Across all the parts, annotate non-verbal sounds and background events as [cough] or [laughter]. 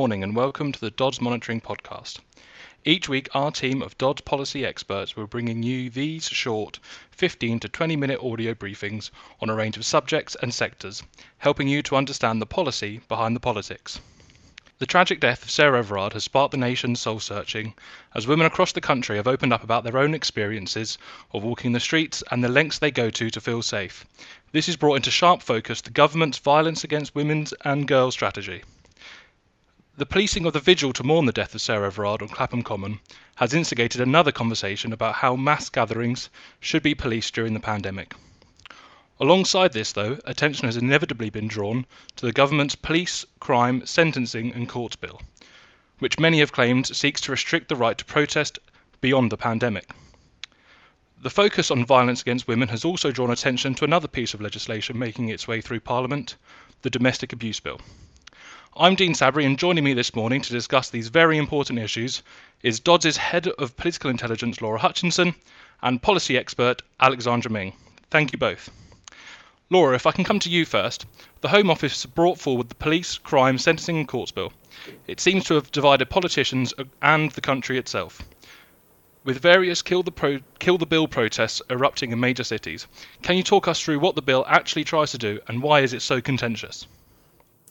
Good morning and welcome to the Dodds Monitoring Podcast. Each week, our team of Dodds policy experts will be bringing you these short 15 to 20 minute audio briefings on a range of subjects and sectors, helping you to understand the policy behind the politics. The tragic death of Sarah Everard has sparked the nation's soul searching as women across the country have opened up about their own experiences of walking the streets and the lengths they go to to feel safe. This has brought into sharp focus the government's violence against women and girls strategy. The policing of the vigil to mourn the death of Sarah Everard on Clapham Common has instigated another conversation about how mass gatherings should be policed during the pandemic. Alongside this, though, attention has inevitably been drawn to the government's Police, Crime, Sentencing and Courts Bill, which many have claimed seeks to restrict the right to protest beyond the pandemic. The focus on violence against women has also drawn attention to another piece of legislation making its way through Parliament, the Domestic Abuse Bill. I'm Dean Sabry, and joining me this morning to discuss these very important issues is Dodds' Head of Political Intelligence, Laura Hutchinson, and policy expert, Alexandra Ming. Thank you both. Laura, if I can come to you first. The Home Office brought forward the Police, Crime, Sentencing and Courts Bill. It seems to have divided politicians and the country itself. With various kill the, pro- kill the bill protests erupting in major cities, can you talk us through what the bill actually tries to do and why is it so contentious?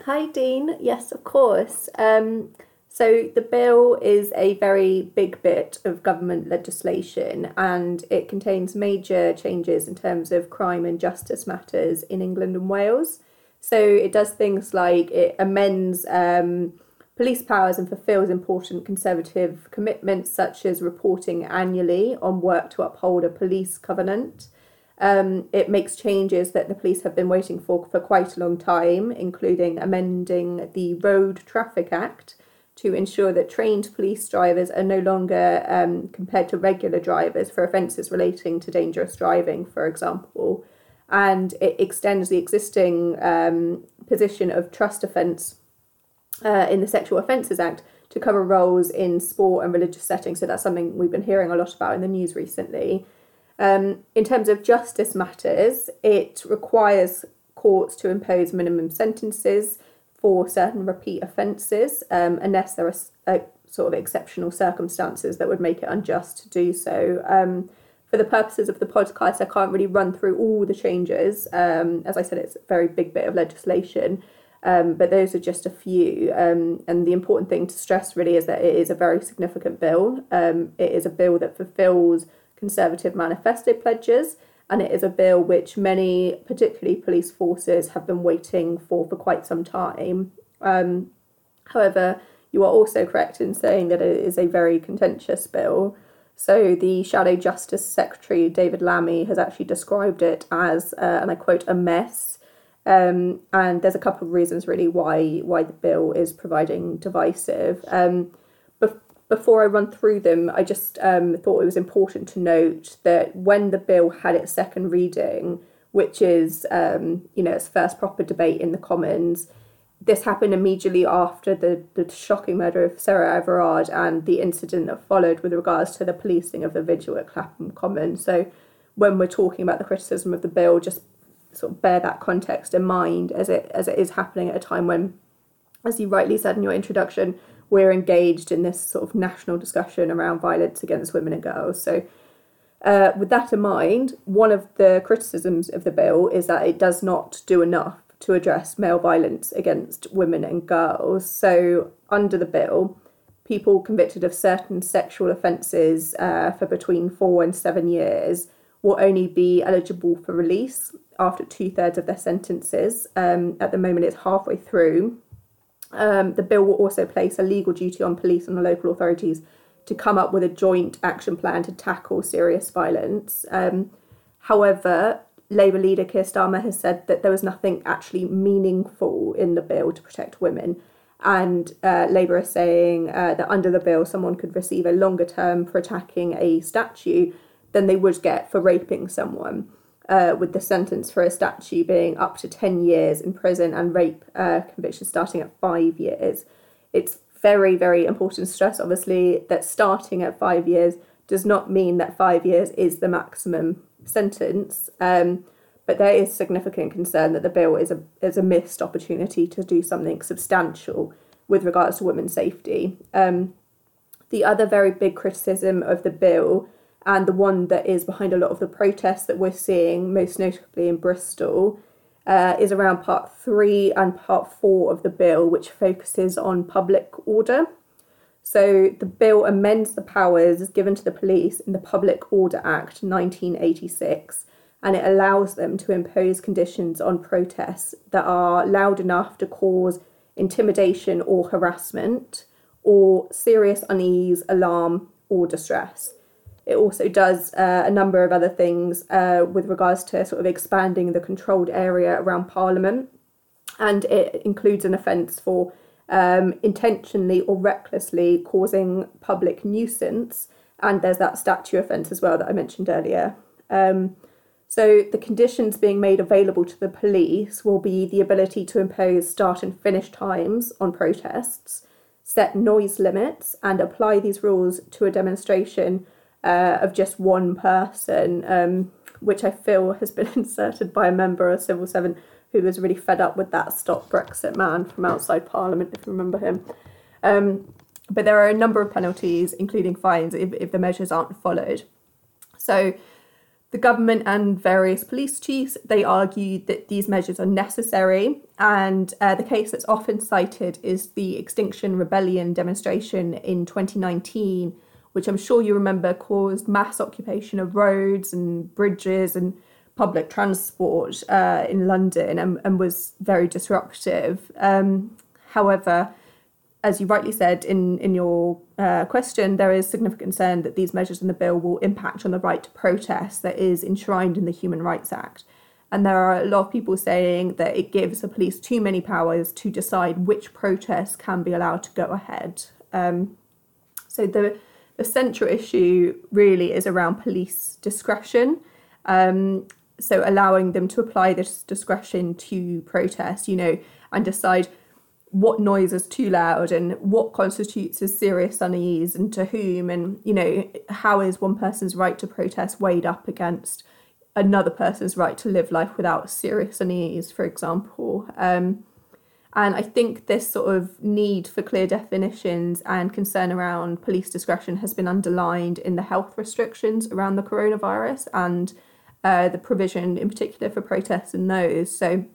Hi, Dean. Yes, of course. Um, so the bill is a very big bit of government legislation and it contains major changes in terms of crime and justice matters in England and Wales. So it does things like it amends um, police powers and fulfills important conservative commitments such as reporting annually on work to uphold a police covenant. Um, it makes changes that the police have been waiting for for quite a long time, including amending the Road Traffic Act to ensure that trained police drivers are no longer um, compared to regular drivers for offences relating to dangerous driving, for example. And it extends the existing um, position of trust offence uh, in the Sexual Offences Act to cover roles in sport and religious settings. So that's something we've been hearing a lot about in the news recently. Um, in terms of justice matters, it requires courts to impose minimum sentences for certain repeat offences, um, unless there are uh, sort of exceptional circumstances that would make it unjust to do so. Um, for the purposes of the podcast, I can't really run through all the changes. Um, as I said, it's a very big bit of legislation, um, but those are just a few. Um, and the important thing to stress really is that it is a very significant bill. Um, it is a bill that fulfills Conservative manifesto pledges and it is a bill which many, particularly police forces, have been waiting for for quite some time. Um, however, you are also correct in saying that it is a very contentious bill. So, the Shadow Justice Secretary, David Lammy, has actually described it as, uh, and I quote, a mess. Um, and there's a couple of reasons really why why the bill is providing divisive. Um, before I run through them, I just um, thought it was important to note that when the bill had its second reading, which is um, you know its first proper debate in the Commons, this happened immediately after the, the shocking murder of Sarah Everard and the incident that followed with regards to the policing of the vigil at Clapham Common. So when we're talking about the criticism of the bill, just sort of bear that context in mind as it as it is happening at a time when, as you rightly said in your introduction, we're engaged in this sort of national discussion around violence against women and girls. So, uh, with that in mind, one of the criticisms of the bill is that it does not do enough to address male violence against women and girls. So, under the bill, people convicted of certain sexual offences uh, for between four and seven years will only be eligible for release after two thirds of their sentences. Um, at the moment, it's halfway through. Um, the bill will also place a legal duty on police and the local authorities to come up with a joint action plan to tackle serious violence. Um, however, Labour leader Keir Starmer has said that there was nothing actually meaningful in the bill to protect women. And uh, Labour is saying uh, that under the bill, someone could receive a longer term for attacking a statue than they would get for raping someone uh, with the sentence for a statue being up to 10 years in prison and rape uh, conviction starting at five years. It's very, very important to stress, obviously, that starting at five years does not mean that five years is the maximum sentence. Um, but there is significant concern that the bill is a is a missed opportunity to do something substantial with regards to women's safety. Um, the other very big criticism of the bill, and the one that is behind a lot of the protests that we're seeing, most notably in Bristol, uh, is around part three and part four of the bill, which focuses on public order. So the bill amends the powers given to the police in the Public Order Act 1986 and it allows them to impose conditions on protests that are loud enough to cause intimidation or harassment or serious unease, alarm, or distress. It also does uh, a number of other things uh, with regards to sort of expanding the controlled area around Parliament, and it includes an offence for um, intentionally or recklessly causing public nuisance, and there's that statute offence as well that I mentioned earlier. Um, so, the conditions being made available to the police will be the ability to impose start and finish times on protests, set noise limits, and apply these rules to a demonstration uh, of just one person, um, which I feel has been [laughs] inserted by a member of civil servant who was really fed up with that Stop Brexit man from outside Parliament, if you remember him. Um, but there are a number of penalties, including fines, if, if the measures aren't followed. So, the government and various police chiefs they argued that these measures are necessary, and uh, the case that's often cited is the Extinction Rebellion demonstration in 2019, which I'm sure you remember caused mass occupation of roads and bridges and public transport uh, in London and, and, was very disruptive. Um, however, as you rightly said in, in your uh, question, there is significant concern that these measures in the bill will impact on the right to protest that is enshrined in the Human Rights Act. And there are a lot of people saying that it gives the police too many powers to decide which protests can be allowed to go ahead. Um, so the the central issue really is around police discretion. Um, so allowing them to apply this discretion to protest, you know, and decide what noise is too loud and what constitutes as serious unease and to whom and you know how is one person's right to protest weighed up against another person's right to live life without serious unease for example um, and i think this sort of need for clear definitions and concern around police discretion has been underlined in the health restrictions around the coronavirus and uh, the provision in particular for protests and those. So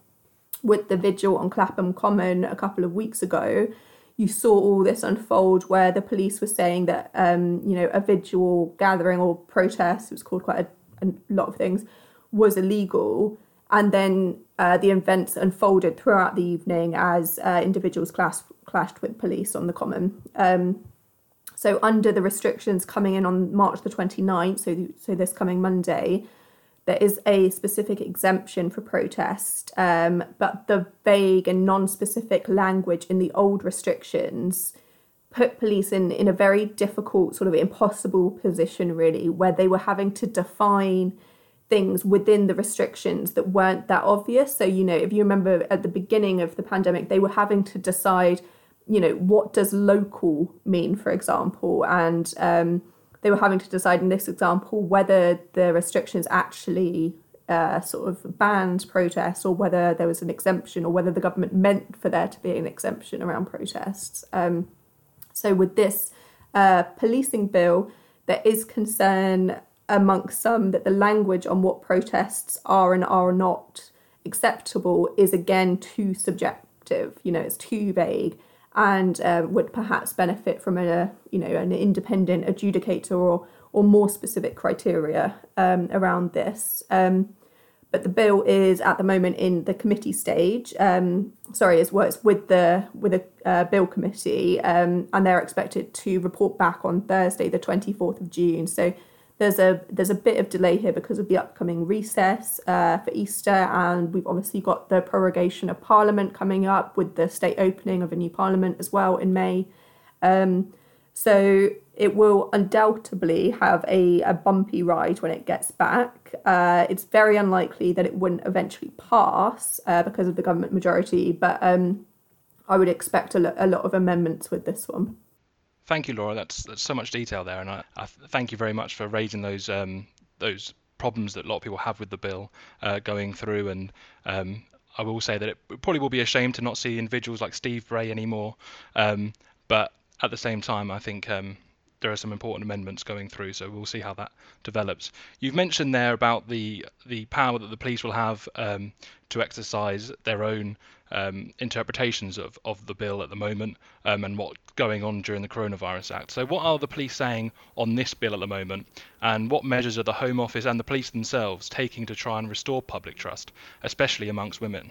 with the vigil on Clapham Common a couple of weeks ago, you saw all this unfold where the police were saying that um, you know a vigil gathering or protest, it was called quite a, a lot of things, was illegal, and then uh, the events unfolded throughout the evening as uh, individuals clash, clashed with police on the common. Um, so under the restrictions coming in on March the 29th, so so this coming Monday, there is a specific exemption for protest, um, but the vague and non specific language in the old restrictions put police in, in a very difficult, sort of impossible position, really, where they were having to define things within the restrictions that weren't that obvious. So, you know, if you remember at the beginning of the pandemic, they were having to decide, you know, what does local mean, for example, and um, they were having to decide in this example whether the restrictions actually uh, sort of banned protests or whether there was an exemption or whether the government meant for there to be an exemption around protests. Um, so, with this uh, policing bill, there is concern amongst some that the language on what protests are and are not acceptable is again too subjective. You know, it's too vague and um, would perhaps benefit from a you know an independent adjudicator or or more specific criteria um, around this. Um, but the bill is at the moment in the committee stage. Um, sorry, it's with the with a uh, bill committee, um, and they're expected to report back on Thursday, the twenty fourth of June. So there's a there's a bit of delay here because of the upcoming recess uh, for Easter, and we've obviously got the prorogation of Parliament coming up with the state opening of a new Parliament as well in May. Um, so it will undoubtedly have a, a bumpy ride when it gets back. Uh, it's very unlikely that it wouldn't eventually pass uh, because of the government majority, but um, I would expect a, lo- a lot of amendments with this one. Thank you, Laura. That's, that's so much detail there, and I, I thank you very much for raising those um, those problems that a lot of people have with the bill uh, going through. And um, I will say that it probably will be a shame to not see individuals like Steve Bray anymore. Um, but at the same time, I think um, there are some important amendments going through, so we'll see how that develops. You've mentioned there about the the power that the police will have um, to exercise their own um, interpretations of, of the bill at the moment um, and what's going on during the Coronavirus Act. So, what are the police saying on this bill at the moment, and what measures are the Home Office and the police themselves taking to try and restore public trust, especially amongst women?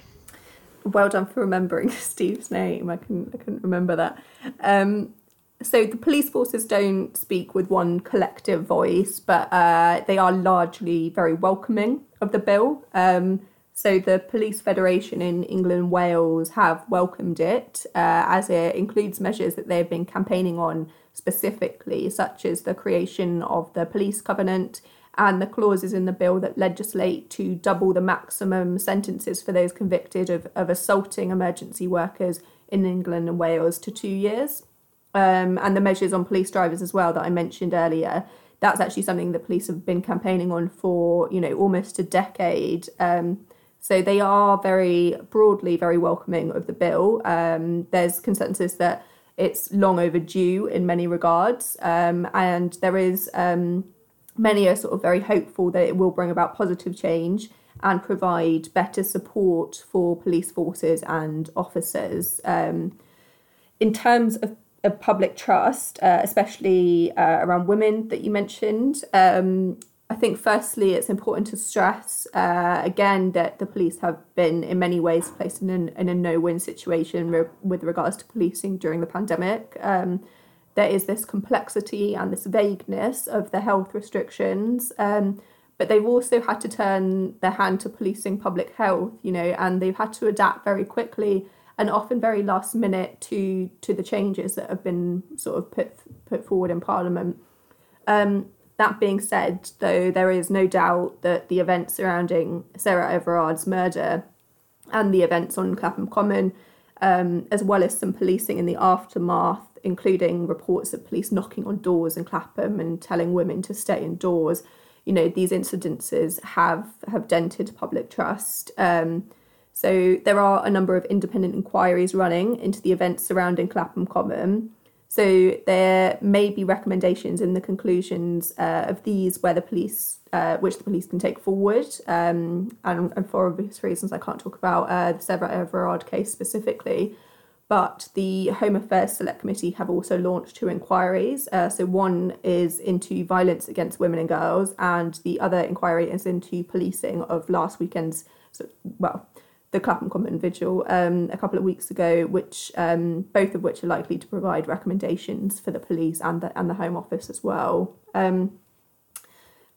Well done for remembering [laughs] Steve's name. I can I couldn't remember that. Um, so the police forces don't speak with one collective voice, but uh, they are largely very welcoming of the bill. Um, so the Police Federation in England and Wales have welcomed it, uh, as it includes measures that they've been campaigning on specifically, such as the creation of the police covenant and the clauses in the bill that legislate to double the maximum sentences for those convicted of, of assaulting emergency workers in England and Wales to two years. Um, and the measures on police drivers as well that I mentioned earlier. That's actually something the police have been campaigning on for, you know, almost a decade. Um, so they are very broadly very welcoming of the bill. Um, there's consensus that it's long overdue in many regards, um, and there is um, many are sort of very hopeful that it will bring about positive change and provide better support for police forces and officers. Um, in terms of, of public trust, uh, especially uh, around women that you mentioned, um, I think, firstly, it's important to stress uh, again that the police have been, in many ways, placed in, an, in a no win situation re- with regards to policing during the pandemic. Um, there is this complexity and this vagueness of the health restrictions. Um, but they've also had to turn their hand to policing public health, you know, and they've had to adapt very quickly and often very last minute to to the changes that have been sort of put put forward in Parliament. Um, that being said, though, there is no doubt that the events surrounding Sarah Everard's murder and the events on Clapham Common, um, as well as some policing in the aftermath, including reports of police knocking on doors in Clapham and telling women to stay indoors, you know, these incidences have have dented public trust. Um, so there are a number of independent inquiries running into the events surrounding Clapham Common. So there may be recommendations in the conclusions uh, of these where the police, uh, which the police can take forward, um, and, and, for obvious reasons I can't talk about uh, the Sarah Everard case specifically. But the Home Affairs Select Committee have also launched two inquiries. Uh, so one is into violence against women and girls, and the other inquiry is into policing of last weekend's, well, the Clapham Common Vigil um, a couple of weeks ago, which um, both of which are likely to provide recommendations for the police and the and the Home Office as well. Um,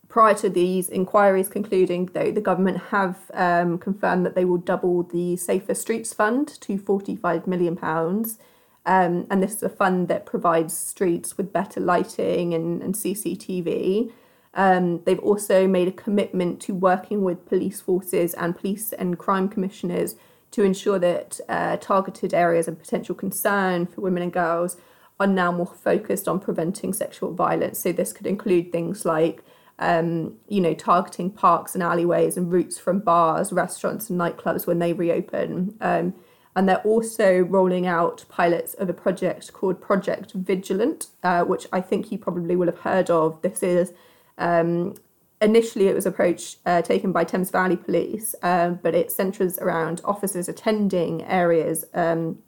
prior to these inquiries concluding, though, the government have um, confirmed that they will double the Safer Streets Fund to forty-five million pounds. Um, and this is a fund that provides streets with better lighting and, and CCTV. Um, they've also made a commitment to working with police forces and police and crime commissioners to ensure that uh, targeted areas of potential concern for women and girls are now more focused on preventing sexual violence. So this could include things like, um, you know, targeting parks and alleyways and routes from bars, restaurants, and nightclubs when they reopen. Um, and they're also rolling out pilots of a project called Project Vigilant, uh, which I think you probably will have heard of. This is um, initially, it was approach uh, taken by Thames Valley Police, um, but it centres around officers attending areas um,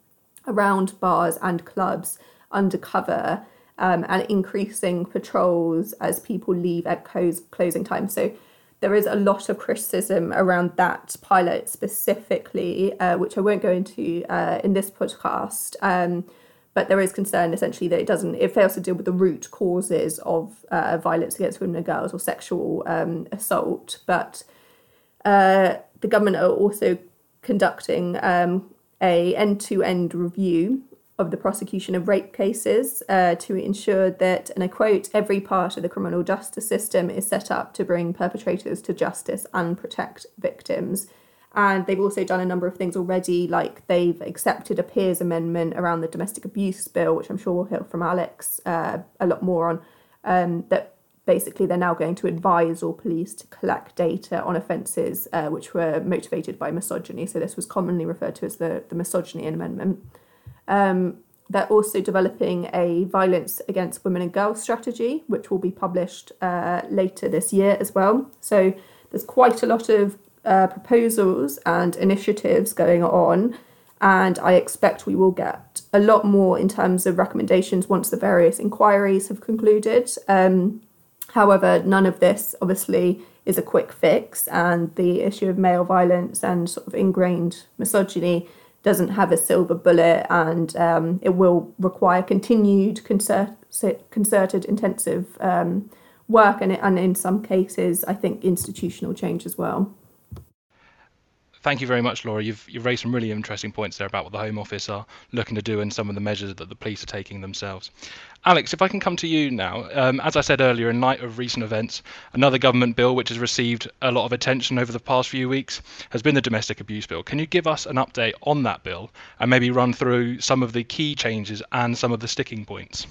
around bars and clubs undercover um, and increasing patrols as people leave at close, closing time. So there is a lot of criticism around that pilot specifically, uh, which I won't go into uh, in this podcast. Um, but there is concern essentially that it doesn't it fails to deal with the root causes of uh, violence against women and girls or sexual um, assault but uh, the government are also conducting um, a end-to-end review of the prosecution of rape cases uh, to ensure that, and I quote, every part of the criminal justice system is set up to bring perpetrators to justice and protect victims. And they've also done a number of things already, like they've accepted a peers amendment around the domestic abuse bill, which I'm sure we'll hear from Alex uh, a lot more on, um, that basically they're now going to advise all police to collect data on offences uh, which were motivated by misogyny. So this was commonly referred to as the, the misogyny amendment. Um, they're also developing a violence against women and girls strategy, which will be published uh, later this year as well. So there's quite a lot of uh, proposals and initiatives going on, and I expect we will get a lot more in terms of recommendations once the various inquiries have concluded. Um, however, none of this obviously is a quick fix, and the issue of male violence and sort of ingrained misogyny doesn't have a silver bullet and um, it will require continued concert- concerted intensive um, work and, and in some cases i think institutional change as well Thank you very much, Laura. You've, you've raised some really interesting points there about what the Home Office are looking to do and some of the measures that the police are taking themselves. Alex, if I can come to you now. Um, as I said earlier, in light of recent events, another government bill which has received a lot of attention over the past few weeks has been the Domestic Abuse Bill. Can you give us an update on that bill and maybe run through some of the key changes and some of the sticking points?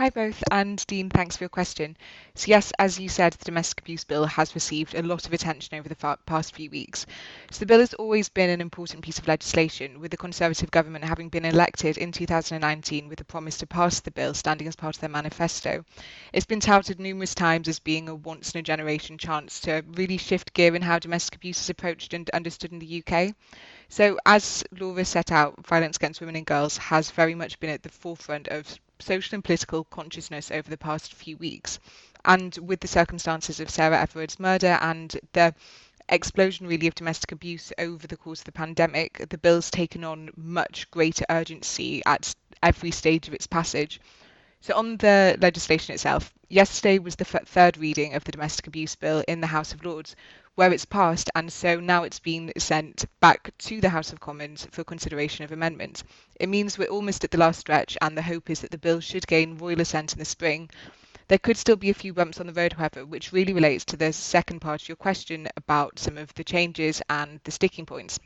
Hi both, and Dean, thanks for your question. So yes, as you said, the domestic abuse bill has received a lot of attention over the past few weeks. So the bill has always been an important piece of legislation, with the Conservative government having been elected in 2019 with a promise to pass the bill standing as part of their manifesto. It's been touted numerous times as being a once in a generation chance to really shift gear in how domestic abuse is approached and understood in the UK. So, as Laura set out, violence against women and girls has very much been at the forefront of social and political consciousness over the past few weeks. And with the circumstances of Sarah Everard's murder and the explosion really of domestic abuse over the course of the pandemic, the bill's taken on much greater urgency at every stage of its passage. So, on the legislation itself, yesterday was the f- third reading of the domestic abuse bill in the House of Lords, where it's passed, and so now it's been sent back to the House of Commons for consideration of amendments. It means we're almost at the last stretch, and the hope is that the bill should gain royal assent in the spring. There could still be a few bumps on the road, however, which really relates to the second part of your question about some of the changes and the sticking points.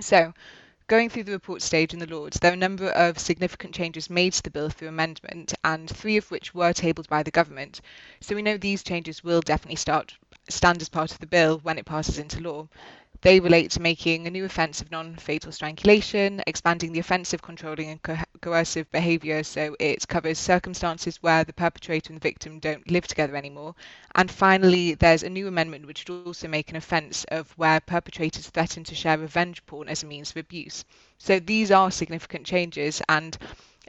So, Going through the report stage in the Lords, there are a number of significant changes made to the bill through amendment, and three of which were tabled by the government. So we know these changes will definitely start stand as part of the bill when it passes into law. They relate to making a new offence of non fatal strangulation, expanding the offence of controlling and co- coercive behaviour so it covers circumstances where the perpetrator and the victim don't live together anymore. And finally, there's a new amendment which would also make an offence of where perpetrators threaten to share revenge porn as a means of abuse. So these are significant changes, and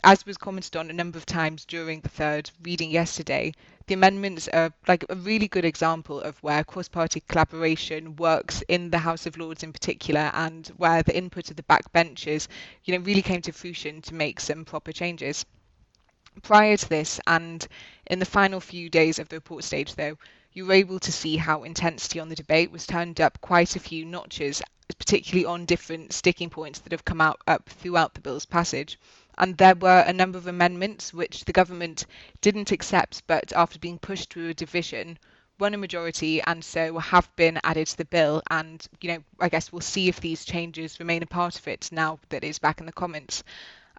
as was commented on a number of times during the third reading yesterday, the amendments are like a really good example of where cross-party collaboration works in the House of Lords in particular, and where the input of the backbenchers, you know, really came to fruition to make some proper changes. Prior to this, and in the final few days of the report stage, though, you were able to see how intensity on the debate was turned up quite a few notches, particularly on different sticking points that have come out up throughout the bill's passage and there were a number of amendments which the government didn't accept, but after being pushed through a division, won a majority and so have been added to the bill. And, you know, I guess we'll see if these changes remain a part of it now that it's back in the Commons.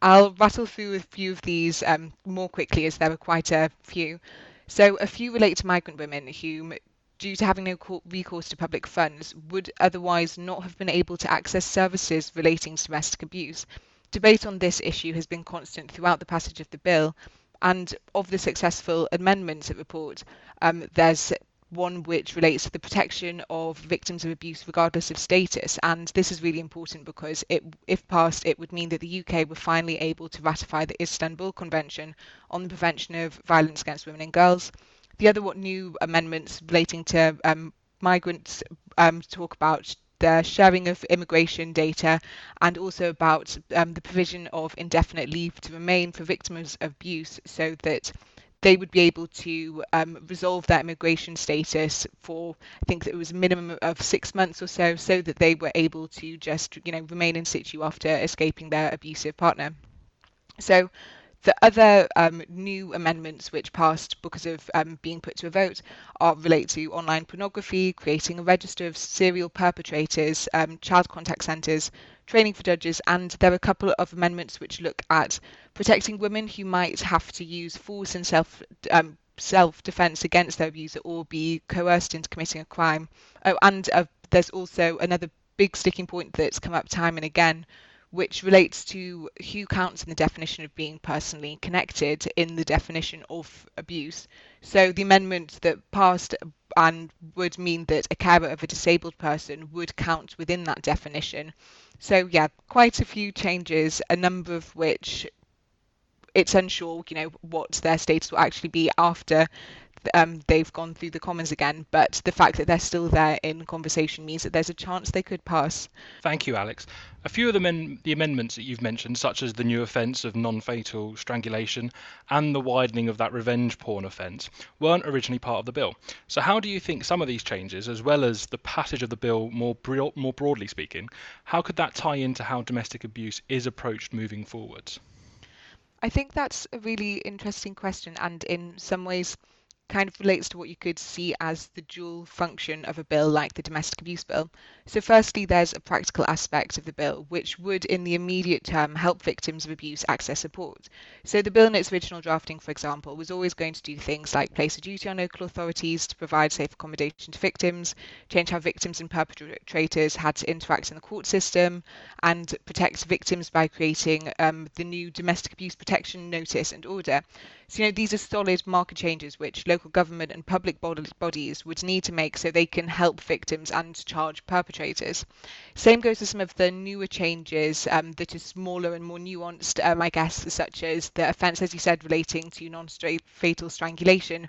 I'll rattle through a few of these um, more quickly as there were quite a few. So, a few relate to migrant women who, due to having no recourse to public funds, would otherwise not have been able to access services relating to domestic abuse. Debate on this issue has been constant throughout the passage of the bill, and of the successful amendments it report, um, there's one which relates to the protection of victims of abuse regardless of status. And this is really important because it, if passed, it would mean that the UK were finally able to ratify the Istanbul Convention on the prevention of violence against women and girls. The other what new amendments relating to um, migrants um, talk about the sharing of immigration data and also about um, the provision of indefinite leave to remain for victims of abuse so that they would be able to um, resolve their immigration status for I think it was a minimum of six months or so, so that they were able to just you know remain in situ after escaping their abusive partner. So the other um, new amendments which passed because of um, being put to a vote are relate to online pornography, creating a register of serial perpetrators, um, child contact centres, training for judges, and there are a couple of amendments which look at protecting women who might have to use force and self um, self-defense against their abuser or be coerced into committing a crime. Oh, and uh, there's also another big sticking point that's come up time and again, which relates to who counts in the definition of being personally connected in the definition of abuse. So the amendment that passed and would mean that a carer of a disabled person would count within that definition. So yeah, quite a few changes, a number of which it's unsure, you know, what their status will actually be after um, they've gone through the Commons again. But the fact that they're still there in conversation means that there's a chance they could pass. Thank you, Alex. A few of the, men- the amendments that you've mentioned, such as the new offence of non-fatal strangulation and the widening of that revenge porn offence, weren't originally part of the bill. So, how do you think some of these changes, as well as the passage of the bill more bro- more broadly speaking, how could that tie into how domestic abuse is approached moving forwards? I think that's a really interesting question, and in some ways, kind of relates to what you could see as the dual function of a bill like the domestic abuse bill. So, firstly, there's a practical aspect of the bill which would, in the immediate term, help victims of abuse access support. So, the bill in its original drafting, for example, was always going to do things like place a duty on local authorities to provide safe accommodation to victims, change how victims and perpetrators had to interact in the court system, and protect victims by creating um, the new domestic abuse protection notice and order. So, you know, these are solid marker changes which local government and public bodies would need to make so they can help victims and charge perpetrators. Same goes for some of the newer changes um, that are smaller and more nuanced, um, I guess, such as the offence, as you said, relating to non-fatal strangulation,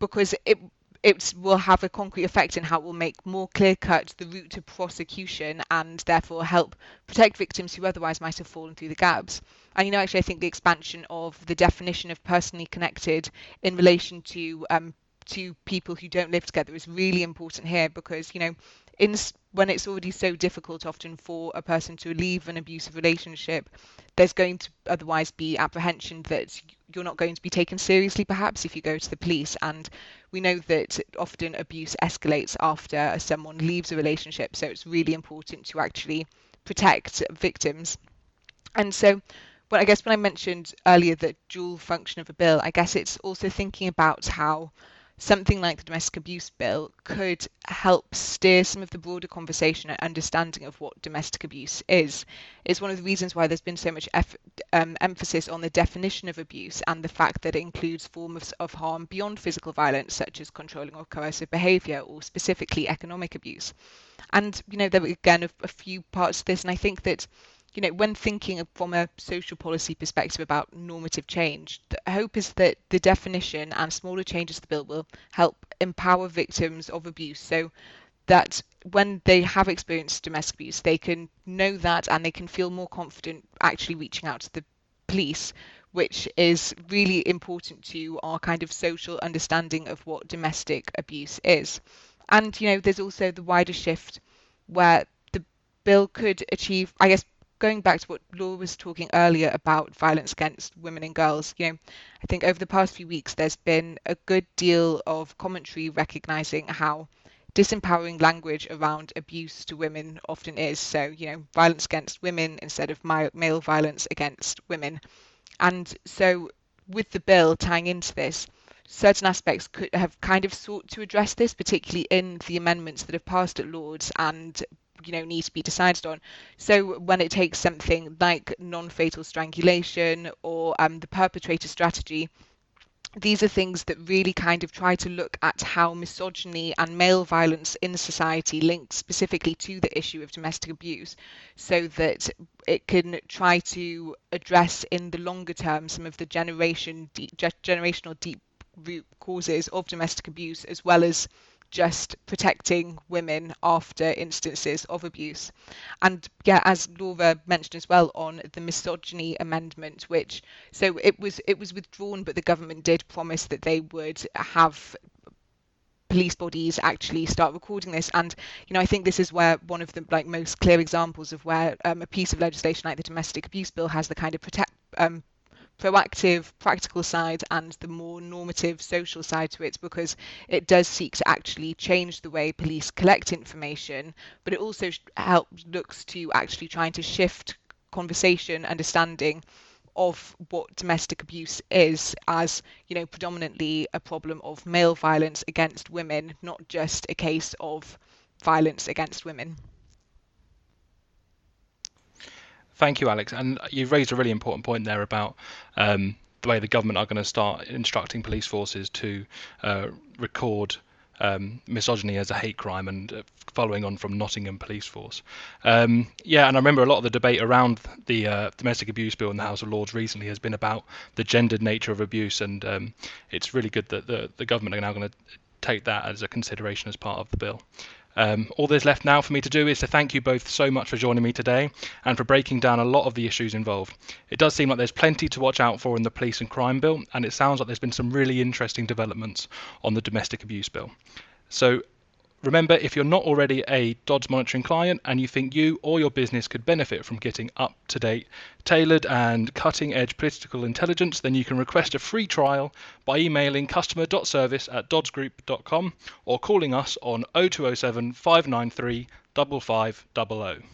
because it it will have a concrete effect in how it will make more clear cut the route to prosecution and therefore help protect victims who otherwise might have fallen through the gaps. And you know, actually, I think the expansion of the definition of personally connected in relation to um, to people who don't live together is really important here because you know in when it's already so difficult often for a person to leave an abusive relationship there's going to otherwise be apprehension that you're not going to be taken seriously perhaps if you go to the police. And we know that often abuse escalates after someone leaves a relationship. So it's really important to actually protect victims. And so well, I guess when I mentioned earlier the dual function of a bill, I guess it's also thinking about how something like the domestic abuse bill could help steer some of the broader conversation and understanding of what domestic abuse is. It's one of the reasons why there's been so much effort, um, emphasis on the definition of abuse and the fact that it includes forms of harm beyond physical violence, such as controlling or coercive behaviour, or specifically economic abuse. And you know, there were again a, a few parts to this, and I think that you know, when thinking from a social policy perspective about normative change, the hope is that the definition and smaller changes to the bill will help empower victims of abuse so that when they have experienced domestic abuse, they can know that and they can feel more confident actually reaching out to the police, which is really important to our kind of social understanding of what domestic abuse is. And, you know, there's also the wider shift where the bill could achieve, I guess, going back to what Laura was talking earlier about violence against women and girls, you know, I think over the past few weeks there's been a good deal of commentary recognizing how disempowering language around abuse to women often is. So, you know, violence against women instead of male violence against women. And so, with the bill tying into this, certain aspects could have kind of sought to address this, particularly in the amendments that have passed at Lords and you know need to be decided on. So when it takes something like non-fatal strangulation or um, the perpetrator strategy, these are things that really kind of try to look at how misogyny and male violence in society links specifically to the issue of domestic abuse so that it can try to address in the longer term some of the generation generational deep root causes of domestic abuse as well as just protecting women after instances of abuse. And yeah, as Laura mentioned as well on the misogyny amendment, which so it was it was withdrawn, but the government did promise that they would have police bodies actually start recording this and you know i think this is where one of the like most clear examples of where um, a piece of legislation like the domestic abuse bill has the kind of protect um, proactive practical side and the more normative social side to it because it does seek to actually change the way police collect information but it also helps looks to actually trying to shift conversation understanding of what domestic abuse is as you know predominantly a problem of male violence against women not just a case of violence against women Thank you, Alex. And you've raised a really important point there about um, the way the government are going to start instructing police forces to uh, record um, misogyny as a hate crime and uh, following on from Nottingham Police Force. Um, yeah, and I remember a lot of the debate around the uh, domestic abuse bill in the House of Lords recently has been about the gendered nature of abuse, and um, it's really good that the, the government are now going to take that as a consideration as part of the bill. Um, all there's left now for me to do is to thank you both so much for joining me today and for breaking down a lot of the issues involved. It does seem like there's plenty to watch out for in the police and crime bill, and it sounds like there's been some really interesting developments on the domestic abuse bill. So Remember, if you're not already a Dodds monitoring client and you think you or your business could benefit from getting up to date, tailored, and cutting edge political intelligence, then you can request a free trial by emailing customer.service at doddsgroup.com or calling us on 0207 593 5500.